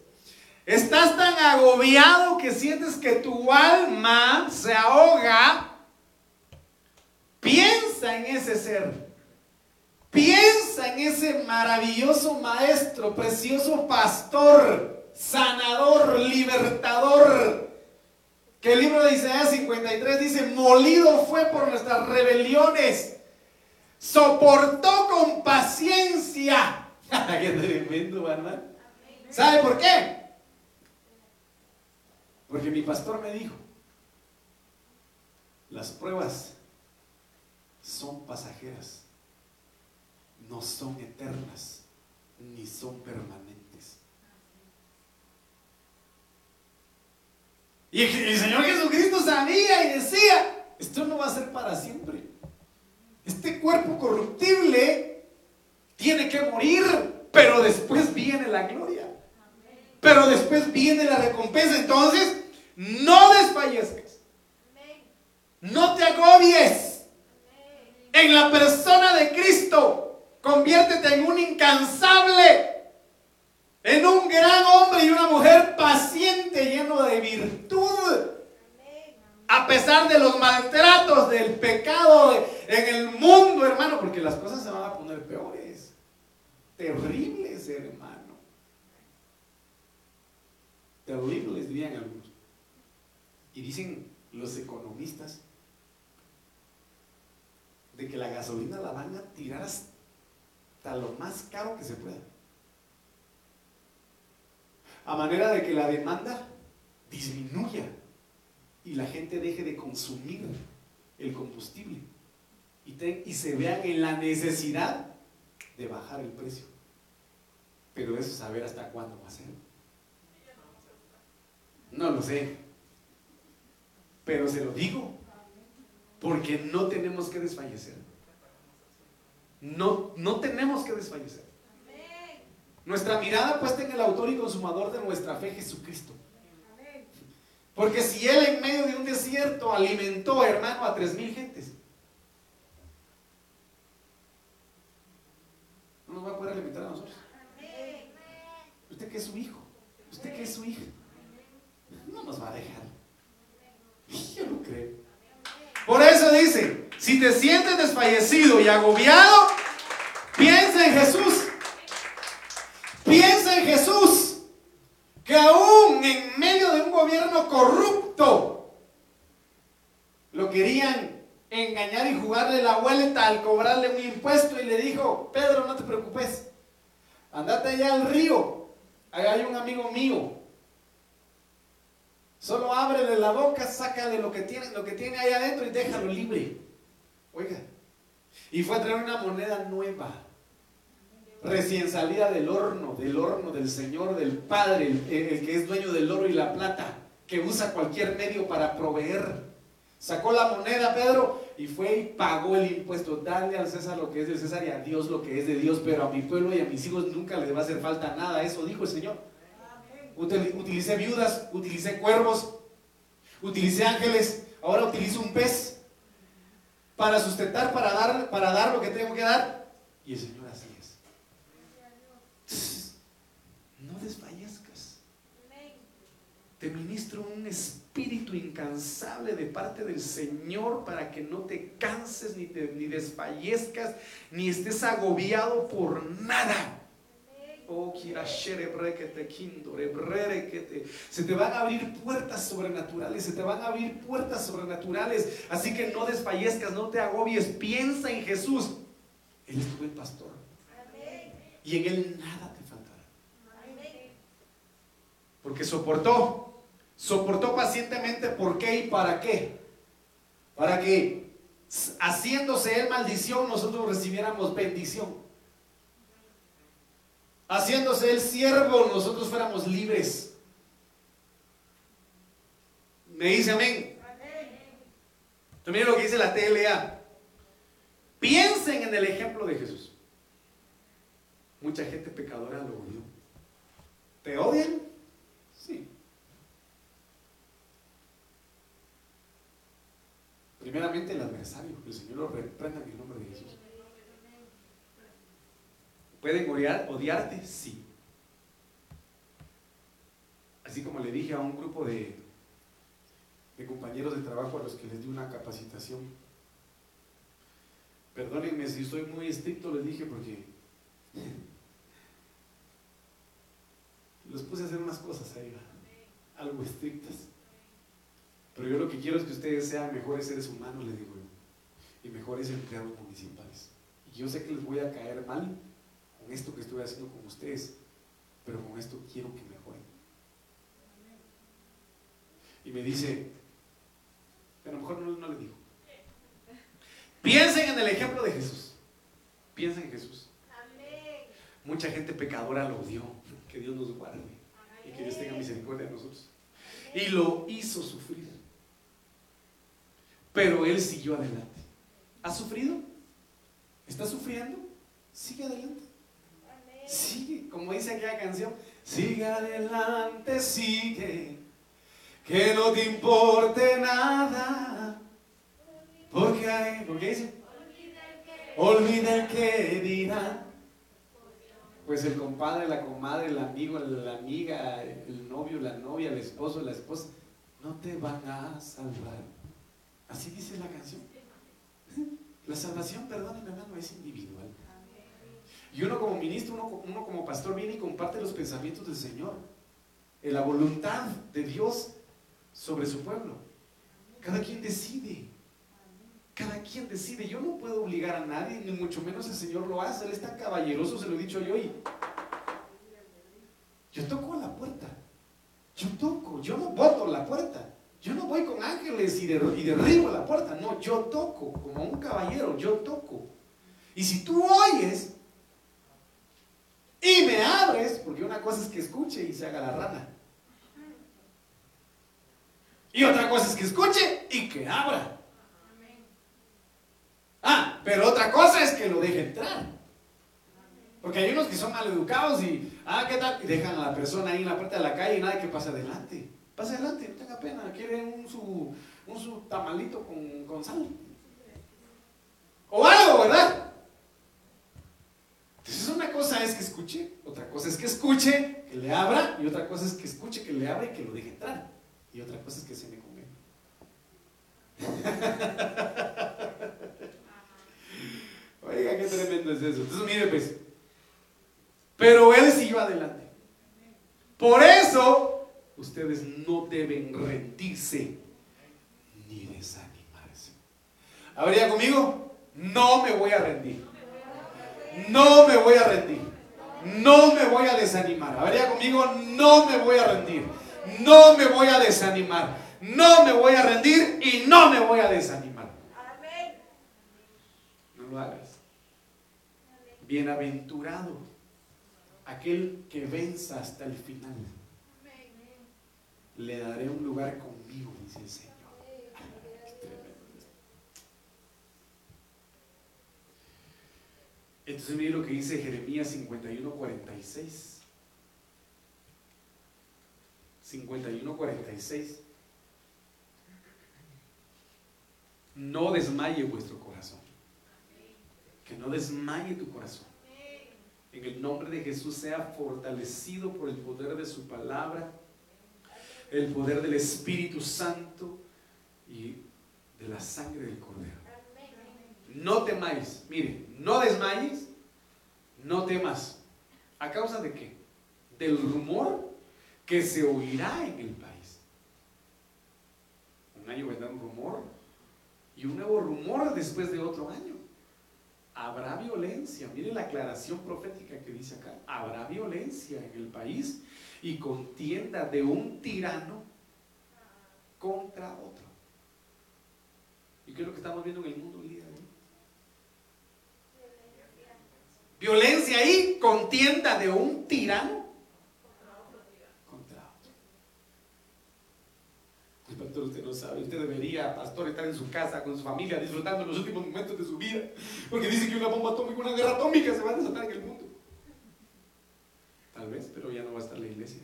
estás tan agobiado que sientes que tu alma se ahoga, piensa en ese ser. Piensa en ese maravilloso maestro, precioso pastor, sanador, libertador. Que el libro de Isaías 53 dice, molido fue por nuestras rebeliones soportó con paciencia. Qué tremendo, hermano. ¿Sabe por qué? Porque mi pastor me dijo, Las pruebas son pasajeras, no son eternas, ni son permanentes. Y el Señor Jesucristo sabía y decía, esto no va a ser para siempre. Este cuerpo corruptible tiene que morir, pero después viene la gloria. Pero después viene la recompensa. Entonces, no desfallezcas. No te agobies. En la persona de Cristo, conviértete en un incansable, en un gran hombre y una mujer paciente, lleno de virtud. A pesar de los maltratos, del pecado en el mundo, hermano, porque las cosas se van a poner peores. Terribles, hermano. Terribles, dirían algunos. Y dicen los economistas de que la gasolina la van a tirar hasta lo más caro que se pueda. A manera de que la demanda disminuya y la gente deje de consumir el combustible y, se vean en la necesidad de bajar el precio. Pero eso saber hasta cuándo va a ser. No lo sé. Pero se lo digo, porque no tenemos que desfallecer. No, no tenemos que desfallecer. Nuestra mirada puesta en el autor y consumador de nuestra fe, Jesucristo. Porque si Él en medio de un desierto alimentó, hermano, a tres mil gentes, no nos va a poder alimentar a nosotros. Usted que es su hijo, usted que es su hija, no nos va a dejar. Yo lo creo. Por eso dice, si te sientes desfallecido y agobiado, piensa en Jesús. Piensa en Jesús, que aún en medio de un gobierno corrupto, lo querían engañar y jugarle la vuelta al cobrarle un impuesto y le dijo, Pedro, no te preocupes, andate allá al río, allá hay un amigo mío, Solo ábrele la boca, sácale lo que tiene, lo que tiene ahí adentro y déjalo libre. Oiga. Y fue a traer una moneda nueva, recién salida del horno, del horno del Señor, del Padre, el, que es dueño del oro y la plata, que usa cualquier medio para proveer. Sacó la moneda Pedro y fue y pagó el impuesto. Dale al César lo que es del César y a Dios lo que es de Dios, pero a mi pueblo y a mis hijos nunca les va a hacer falta nada. Eso dijo el Señor utilicé viudas, utilicé cuervos, utilicé ángeles, ahora utilizo un pez para sustentar, para dar, para dar lo que tengo que dar. Y el Señor así es. No desfallezcas. Te ministro un espíritu incansable de parte del Señor para que no te canses ni, te, ni desfallezcas, ni estés agobiado por nada. Oh, se te van a abrir puertas sobrenaturales, se te van a abrir puertas sobrenaturales. Así que no desfallezcas, no te agobies, piensa en Jesús. Él es tu buen pastor. Y en Él nada te faltará. Porque soportó, soportó pacientemente por qué y para qué. Para que haciéndose Él maldición, nosotros recibiéramos bendición haciéndose el siervo, nosotros fuéramos libres. Me dice amén. También lo que dice la TLA. Piensen en el ejemplo de Jesús. Mucha gente pecadora lo odió. ¿Te odian? Sí. Primeramente el adversario. El Señor lo reprenda en el nombre de Jesús. ¿Pueden odiarte? Sí. Así como le dije a un grupo de, de compañeros de trabajo a los que les di una capacitación. Perdónenme si soy muy estricto, les dije, porque los puse a hacer unas cosas ahí, algo estrictas. Pero yo lo que quiero es que ustedes sean mejores seres humanos, les digo yo, y mejores empleados municipales. Y yo sé que les voy a caer mal, esto que estoy haciendo con ustedes, pero con esto quiero que mejoren. Y me dice, a lo mejor no, le digo, Piensen en el ejemplo de Jesús. Piensen en Jesús. Mucha gente pecadora lo odió. Que Dios nos guarde y que Dios tenga misericordia de nosotros. Y lo hizo sufrir. Pero él siguió adelante. ¿Ha sufrido? ¿Está sufriendo? Sigue adelante. Sigue, como dice aquella canción, sigue adelante, sigue, que no te importe nada, porque hay, ¿por qué dice? Olvida el que dirá. Pues el compadre, la comadre, el amigo, la amiga, el novio, la novia, el esposo, la esposa, no te van a salvar. Así dice la canción. La salvación, perdónenme hermano, es individual. Y uno como ministro, uno, como pastor viene y comparte los pensamientos del Señor. En la voluntad de Dios sobre su pueblo. Cada quien decide. Cada quien decide. Yo no puedo obligar a nadie, ni mucho menos el Señor lo hace. Él está caballeroso, se lo he dicho yo. Y yo toco la puerta. Yo toco. Yo no voto la puerta. Yo no voy con ángeles y, derribo la puerta. No, yo toco. Como un caballero, yo toco. Y si tú oyes y me abres, porque una cosa es que escuche y se haga la rana. Y otra cosa es que escuche y que abra. Ah, pero otra cosa es que lo deje entrar. Porque hay unos que son maleducados y, ah, ¿qué tal? Y dejan a la persona ahí en la puerta de la calle y nada que pasa adelante. Pase adelante, no tenga pena, quiere un su, un su tamalito con, con sal. O algo, ¿verdad? Entonces una cosa es que escuche, otra cosa es que escuche, que le abra, y otra cosa es que escuche, que le abra y que lo deje entrar. Y otra cosa es que se me come. Oiga, qué tremendo es eso. Entonces, mire, pues. Pero él siguió adelante. Por eso, ustedes no deben rendirse ni desanimarse. ¿Habría conmigo? No me voy a rendir. No me voy a rendir. No me voy a desanimar. Habría conmigo, no me voy a rendir. No me voy a desanimar. No me voy a rendir y no me voy a desanimar. No lo hagas. Bienaventurado aquel que venza hasta el final. Le daré un lugar conmigo, dice el Señor. Entonces mire lo que dice Jeremías 51, 46. 51, 46. No desmaye vuestro corazón. Que no desmaye tu corazón. En el nombre de Jesús sea fortalecido por el poder de su palabra, el poder del Espíritu Santo y de la sangre del Cordero. No temáis, mire, no desmayes, no temas. ¿A causa de qué? Del rumor que se oirá en el país. Un año vendrá un rumor y un nuevo rumor después de otro año. Habrá violencia. Mire la aclaración profética que dice acá. Habrá violencia en el país y contienda de un tirano contra otro. ¿Y qué es lo que estamos viendo en el mundo hoy día? Violencia y contienda de un tirano contra otro. El pastor, usted no sabe, usted debería, pastor, estar en su casa con su familia disfrutando los últimos momentos de su vida, porque dice que una bomba atómica, una guerra atómica se va a desatar en el mundo. Tal vez, pero ya no va a estar la iglesia.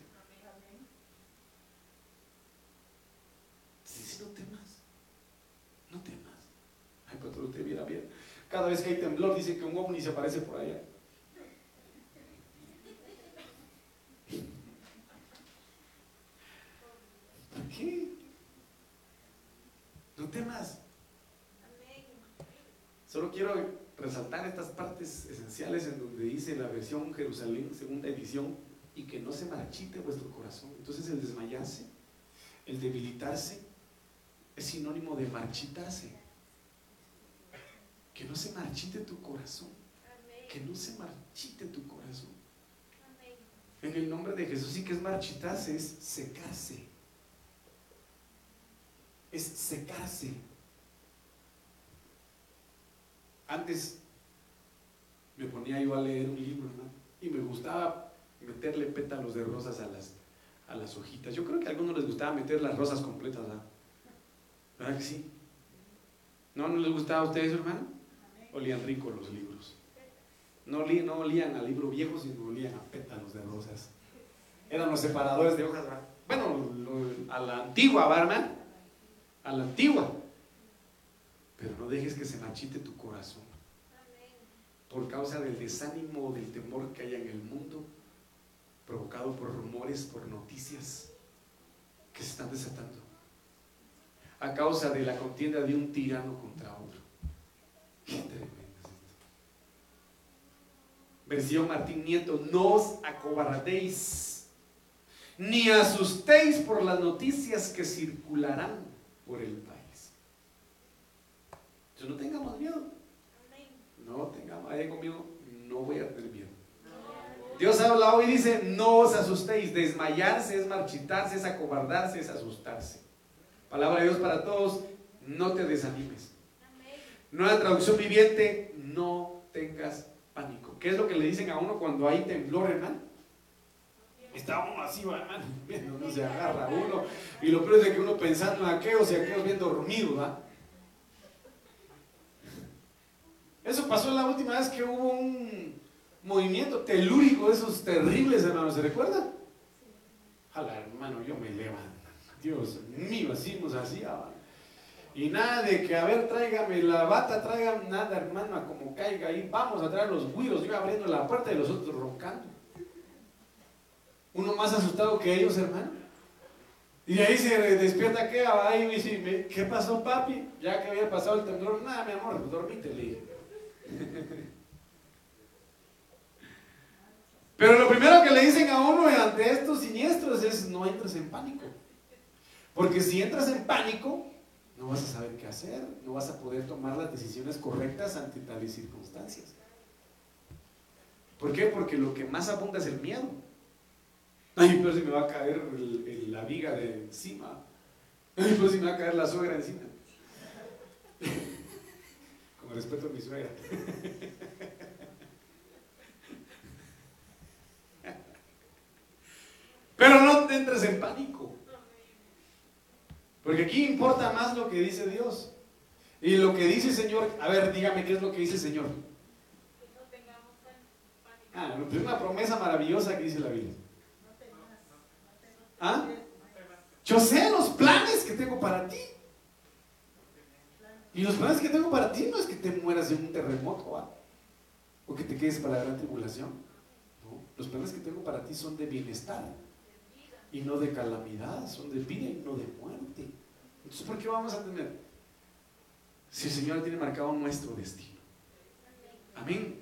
Dice, no temas, no temas. Ay, pastor, usted viera bien. Cada vez que hay temblor, dice que un ovni se aparece por allá. ¿Por qué? No temas. Solo quiero resaltar estas partes esenciales en donde dice la versión Jerusalén, segunda edición, y que no se marchite vuestro corazón. Entonces el desmayarse, el debilitarse, es sinónimo de marchitarse. Que no se marchite tu corazón. Que no se marchite tu corazón. En el nombre de Jesús, sí que es marchitarse, es secarse. Es secarse. Antes me ponía yo a leer un libro, ¿no? Y me gustaba meterle pétalos de rosas a las, a las hojitas. Yo creo que a algunos les gustaba meter las rosas completas, ¿verdad? ¿Verdad que sí? ¿No, no les gustaba a ustedes, hermano? Olían rico los libros. No, olían, no a libro viejo, sino olían a pétalos de rosas. Eran los separadores de hojas. Bueno, a la antigua, ¿verdad, A la antigua. Pero no dejes que se machite tu corazón. Por causa del desánimo, del temor que haya en el mundo, provocado por rumores, por noticias que se están desatando. A causa de la contienda de un tirano contra otro. Qué tremendo es esto. Versión Martín Nieto, no os acobardéis, ni asustéis por las noticias que circularán por el país no tengamos miedo. No tengamos, ahí conmigo, no voy a tener miedo. Dios habla hoy y dice, no os asustéis. Desmayarse es marchitarse, es acobardarse, es asustarse. Palabra de Dios para todos, no te desanimes. Nueva traducción viviente, no tengas pánico. ¿Qué es lo que le dicen a uno cuando hay temblor, hermano? Está uno así, hermano, viendo, no se agarra uno. Y lo peor es que uno pensando en aquellos y aquellos bien dormidos, ¿verdad? Eso pasó la última vez que hubo un movimiento telúrico de esos terribles, hermano. ¿Se recuerda? Jala, hermano, yo me levanto. Dios mío, así nos hacía. Y nada de que, a ver, tráigame la bata, tráigame nada, hermano, a como caiga ahí. Vamos a traer los güiros. Yo abriendo la puerta y los otros roncando. Uno más asustado que ellos, hermano. Y ahí se despierta, ¿qué? Ahí me dice, ¿qué pasó, papi? Ya que había pasado el temblor. Nada, mi amor, dormite, le dije. Pero lo primero que le dicen a uno ante estos siniestros es no entres en pánico. Porque si entras en pánico, no vas a saber qué hacer, no vas a poder tomar las decisiones correctas ante tales circunstancias. ¿Por qué? Porque lo que más abunda es el miedo. Ay, pero si me va a caer la viga de encima. Ay, pero si me va a caer la suegra encima respeto a mi suegra. Pero no te entres en pánico. Porque aquí importa más lo que dice Dios. Y lo que dice el Señor, a ver, dígame qué es lo que dice el Señor. Ah, es una promesa maravillosa que dice la Biblia. ¿Ah? Yo sé los planes que tengo para ti. Y los planes que tengo para ti no es que te mueras de un terremoto o que te quedes para la gran tribulación. Los planes que tengo para ti son de bienestar y no de calamidad, son de vida no de muerte. Entonces, ¿por qué vamos a temer? Si el Señor tiene marcado nuestro destino. Amén.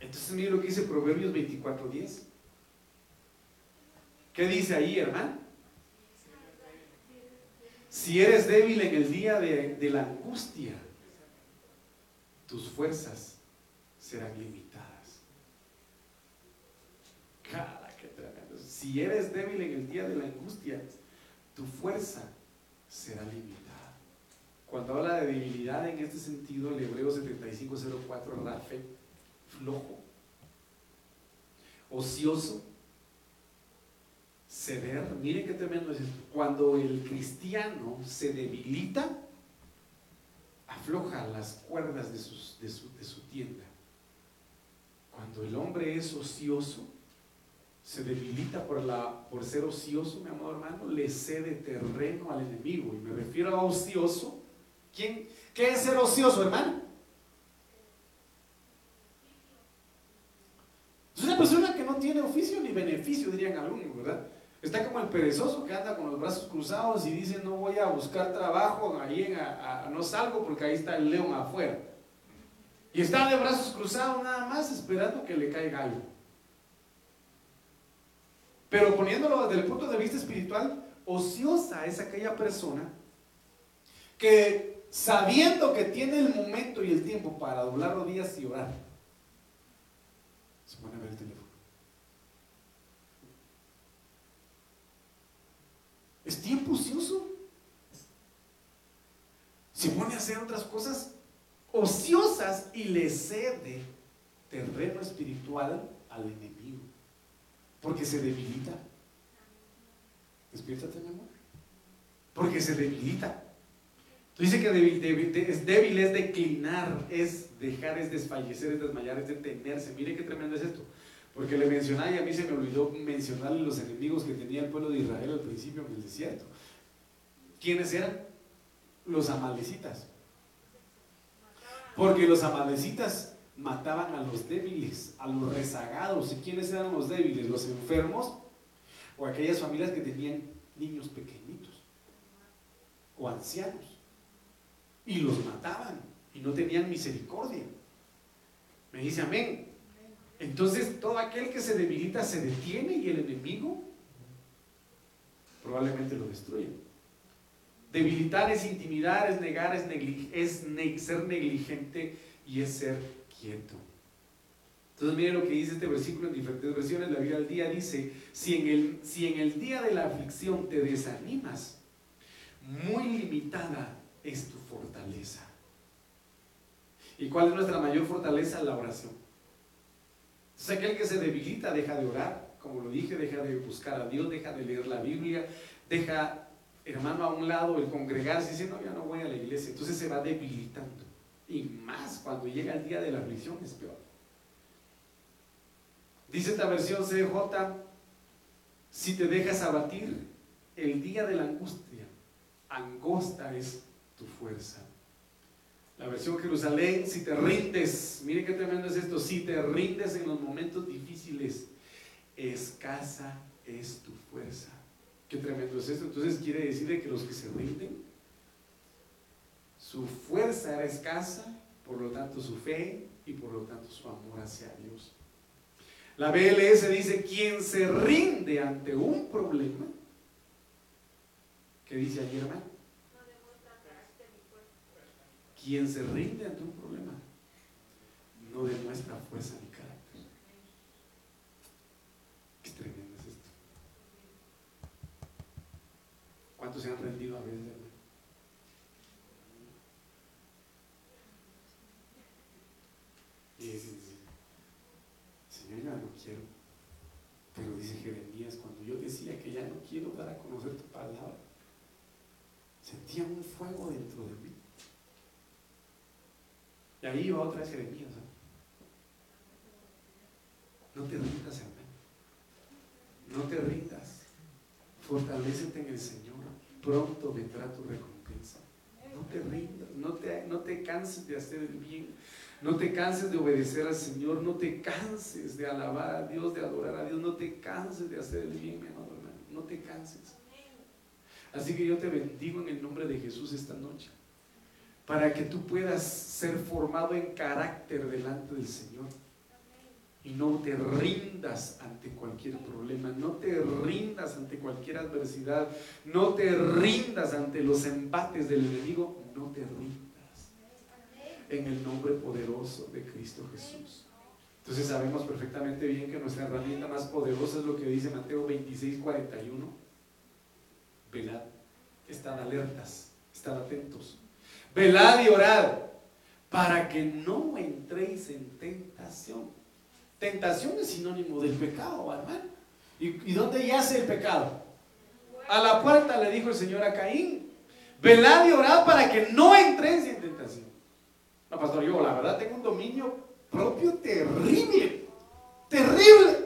Entonces, mire lo que dice Proverbios 24:10. ¿Qué dice ahí, hermano? Si eres débil en el día de, la angustia, tus fuerzas serán limitadas. Cara, qué tremendo. Si eres débil en el día de la angustia, tu fuerza será limitada. Cuando habla de debilidad en este sentido, el Hebreo 7504, Rafe, flojo, ocioso, ceder, miren qué tremendo es esto, cuando el cristiano se debilita, afloja las cuerdas de, su, tienda. Cuando el hombre es ocioso, se debilita por, la, por ser ocioso, mi amado hermano, le cede terreno al enemigo. Y me refiero a ocioso. ¿Quién, ¿Qué es ser ocioso, hermano? Es una persona que no tiene oficio ni beneficio, dirían algunos, ¿verdad? Está como el perezoso que anda con los brazos cruzados y dice, no voy a buscar trabajo, ahí en no salgo porque ahí está el león afuera. Y está de brazos cruzados nada más esperando que le caiga algo. Pero poniéndolo desde el punto de vista espiritual, ociosa es aquella persona que sabiendo que tiene el momento y el tiempo para doblar rodillas y orar, se pone a ver el teléfono. Es tiempo ocioso. Se pone a hacer otras cosas ociosas y le cede terreno espiritual al enemigo, porque se debilita. Despiértate, mi amor. Porque se debilita. Dice que es débil es declinar, es dejar, es desfallecer, es desmayar, es detenerse. Mire qué tremendo es esto. Porque le mencionaba y a mí se me olvidó mencionarle los enemigos que tenía el pueblo de Israel al principio en el desierto. ¿Quiénes eran? Los amalecitas. Porque los amalecitas mataban a los débiles, a los rezagados. ¿Y quiénes eran los débiles? Los enfermos o aquellas familias que tenían niños pequeñitos o ancianos. Y los mataban y no tenían misericordia. Me dice amén. Entonces todo aquel que se debilita se detiene y el enemigo probablemente lo destruye. Debilitar es intimidar, es negar, es, es ser negligente y es ser quieto. Entonces mire lo que dice este versículo en diferentes versiones. La Biblia al día dice, si en, el, si en el día de la aflicción te desanimas, muy limitada es tu fortaleza. ¿Y cuál es nuestra mayor fortaleza? La oración. Entonces aquel que se debilita deja de orar, como lo dije, deja de buscar a Dios, deja de leer la Biblia, deja, hermano, a un lado el congregarse dice, no, ya no voy a la iglesia. Entonces se va debilitando. Y más cuando llega el día de la aflicción es peor. Dice esta versión CJ, si te dejas abatir, el día de la angustia, angosta es tu fuerza. La versión Jerusalén, si te rindes, mire qué tremendo es esto, si te rindes en los momentos difíciles, escasa es tu fuerza. Qué tremendo es esto. Entonces quiere decir que los que se rinden, su fuerza era escasa, por lo tanto su fe y por lo tanto su amor hacia Dios. La BLS dice, quien se rinde ante un problema, ¿qué dice allí hermano? Quien se rinde ante un problema no demuestra fuerza ni carácter. Qué tremendo es esto. ¿Cuántos se han rendido a veces? Y Señor, ya no quiero. Pero dice Jeremías, cuando yo decía que ya no quiero dar a conocer tu palabra, sentía un fuego dentro de mí y ahí va otra vez Jeremías. No te rindas, hermano. No te rindas. Fortalécete en el Señor. Pronto vendrá tu recompensa. No te rindas. No te, no te canses de hacer el bien. No te canses de obedecer al Señor. No te canses de alabar a Dios, de adorar a Dios. No te canses de hacer el bien, mi amado hermano. No te canses. Así que yo te bendigo en el nombre de Jesús esta noche para que tú puedas ser formado en carácter delante del Señor. Y no te rindas ante cualquier problema, no te rindas ante cualquier adversidad, no te rindas ante los embates del enemigo, no te rindas. En el nombre poderoso de Cristo Jesús. Entonces sabemos perfectamente bien que nuestra herramienta más poderosa es lo que dice Mateo 26, 41. Velad, estad alertas, estad atentos velad y orad, para que no entréis en tentación. Tentación es sinónimo del pecado, hermano. ¿Y, dónde yace el pecado? A la puerta le dijo el Señor a Caín, velad y orad para que no entréis en tentación. Pastor, yo la verdad tengo un dominio propio terrible, terrible.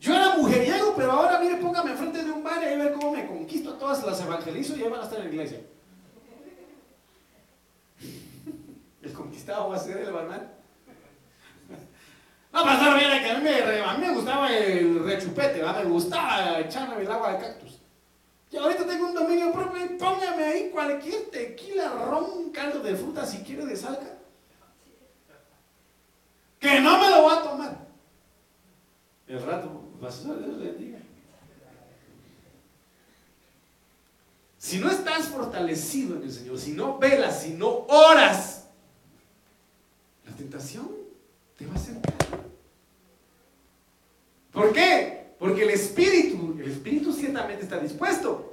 Yo era mujeriego, pero ahora mire, póngame enfrente de un bar y ver cómo me conquisto a todas las evangelizo y ahí van a estar en la iglesia. El conquistado va a ser el barman. No, pastor, mira que a mí, me, a mí me gustaba el rechupete, me gustaba echarme el agua de cactus. Y ahorita tengo un dominio propio y póngame ahí cualquier tequila, ron, caldo de fruta si quiere de salca. Que no me lo voy a tomar. El rato, pastor, Dios le diga. Si no estás fortalecido en el Señor, si no velas, si no oras, la tentación te va a acercar. ¿Por qué? Porque el espíritu, el espíritu ciertamente está dispuesto.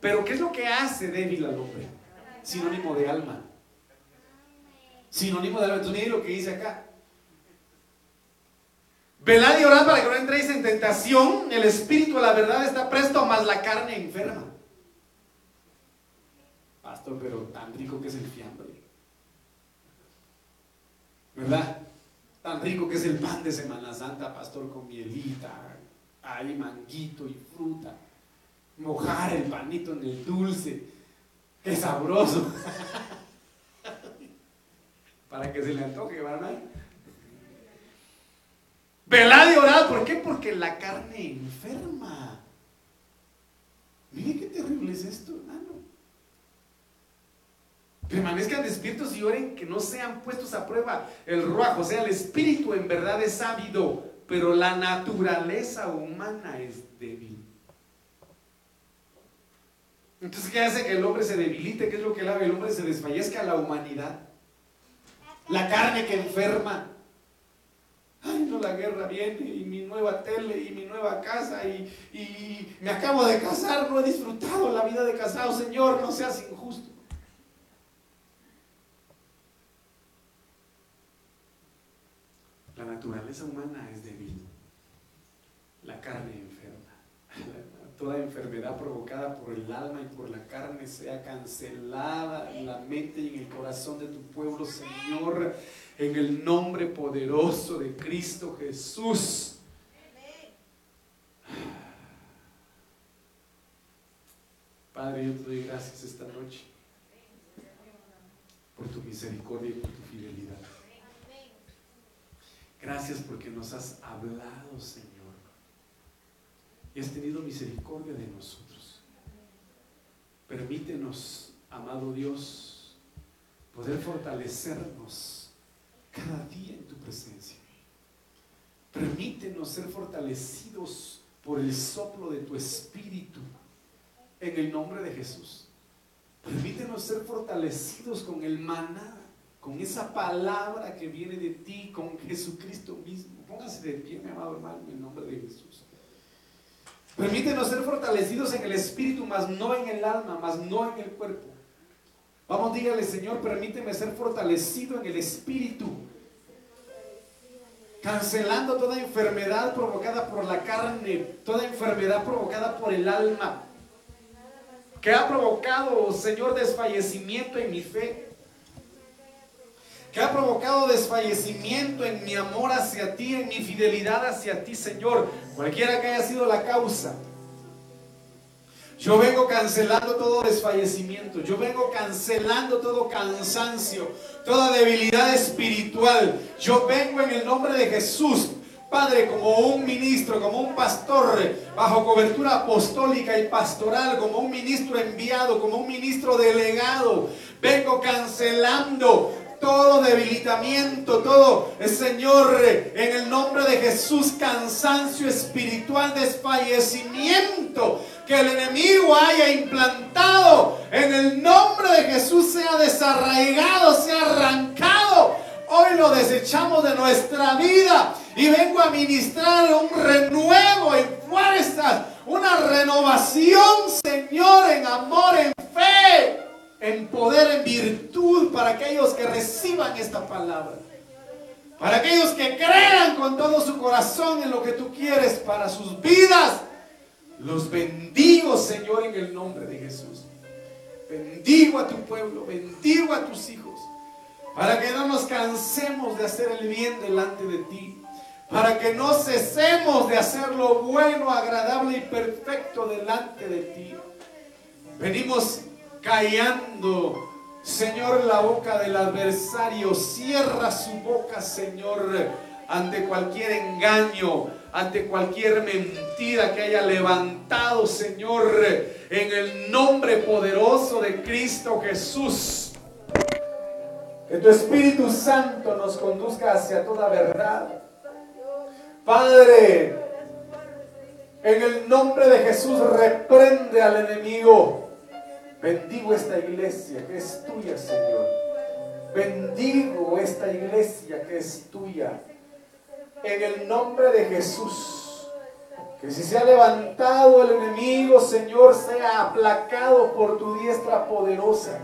Pero ¿qué es lo que hace débil al hombre? Sinónimo de alma. Sinónimo de alma. Entonces mire lo que dice acá. Velad y orad para que no entréis en tentación. El espíritu la verdad está presto, más la carne enferma. Pastor, pero tan rico que es el fiambre. ¿Verdad? Tan rico que es el pan de Semana Santa, pastor, con mielita, hay manguito y fruta. Mojar el panito en el dulce. Qué sabroso. Para que se le antoje, ¿verdad? Velad y orad. ¿Por qué? Porque la carne enferma. Mire qué terrible es esto, hermano. Permanezcan despiertos y oren que no sean puestos a prueba el ruajo. O sea, el espíritu en verdad es sábio, pero la naturaleza humana es débil. Entonces, ¿qué hace que el hombre se debilite? ¿Qué es lo que hace? El hombre se desfallezca la humanidad. La carne que enferma. Ay, no, la guerra viene y mi nueva tele y mi nueva casa y, y me acabo de casar, no he disfrutado la vida de casado. Señor, no seas injusto. La naturaleza humana es débil. La carne enferma. Toda enfermedad provocada por el alma y por la carne sea cancelada en la mente y en el corazón de tu pueblo, Señor, en el nombre poderoso de Cristo Jesús. Padre, yo te doy gracias esta noche por tu misericordia y por tu fidelidad. Gracias porque nos has hablado, Señor. Y has tenido misericordia de nosotros. Permítenos, amado Dios, poder fortalecernos cada día en tu presencia. Permítenos ser fortalecidos por el soplo de tu espíritu en el nombre de Jesús. Permítenos ser fortalecidos con el maná con esa palabra que viene de ti, con Jesucristo mismo. Póngase de pie, mi amado hermano, en el nombre de Jesús. Permítenos ser fortalecidos en el espíritu, mas no en el alma, mas no en el cuerpo. Vamos, dígale, Señor, permíteme ser fortalecido en el espíritu. Cancelando toda enfermedad provocada por la carne, toda enfermedad provocada por el alma, que ha provocado, Señor, desfallecimiento en mi fe que ha provocado desfallecimiento en mi amor hacia ti, en mi fidelidad hacia ti, Señor, cualquiera que haya sido la causa. Yo vengo cancelando todo desfallecimiento, yo vengo cancelando todo cansancio, toda debilidad espiritual. Yo vengo en el nombre de Jesús Padre, como un ministro, como un pastor, bajo cobertura apostólica y pastoral, como un ministro enviado, como un ministro delegado, vengo cancelando todo debilitamiento, todo, el Señor, en el nombre de Jesús, cansancio espiritual, desfallecimiento que el enemigo haya implantado, en el nombre de Jesús sea desarraigado, sea arrancado. Hoy lo desechamos de nuestra vida y vengo a ministrar un renuevo en fuerzas, una renovación, Señor, en amor, en fe en poder, en virtud para aquellos que reciban esta palabra. Para aquellos que crean con todo su corazón en lo que tú quieres para sus vidas. Los bendigo, Señor, en el nombre de Jesús. Bendigo a tu pueblo, bendigo a tus hijos. Para que no nos cansemos de hacer el bien delante de ti. Para que no cesemos de hacer lo bueno, agradable y perfecto delante de ti. Venimos callando. Señor, la boca del adversario, cierra su boca, Señor, ante cualquier engaño, ante cualquier mentira que haya levantado, Señor, en el nombre poderoso de Cristo Jesús. Que tu Espíritu Santo nos conduzca hacia toda verdad. Padre, en el nombre de Jesús reprende al enemigo. Bendigo esta iglesia que es tuya, Señor. Bendigo esta iglesia que es tuya. En el nombre de Jesús. Que si se ha levantado el enemigo, Señor, sea aplacado por tu diestra poderosa.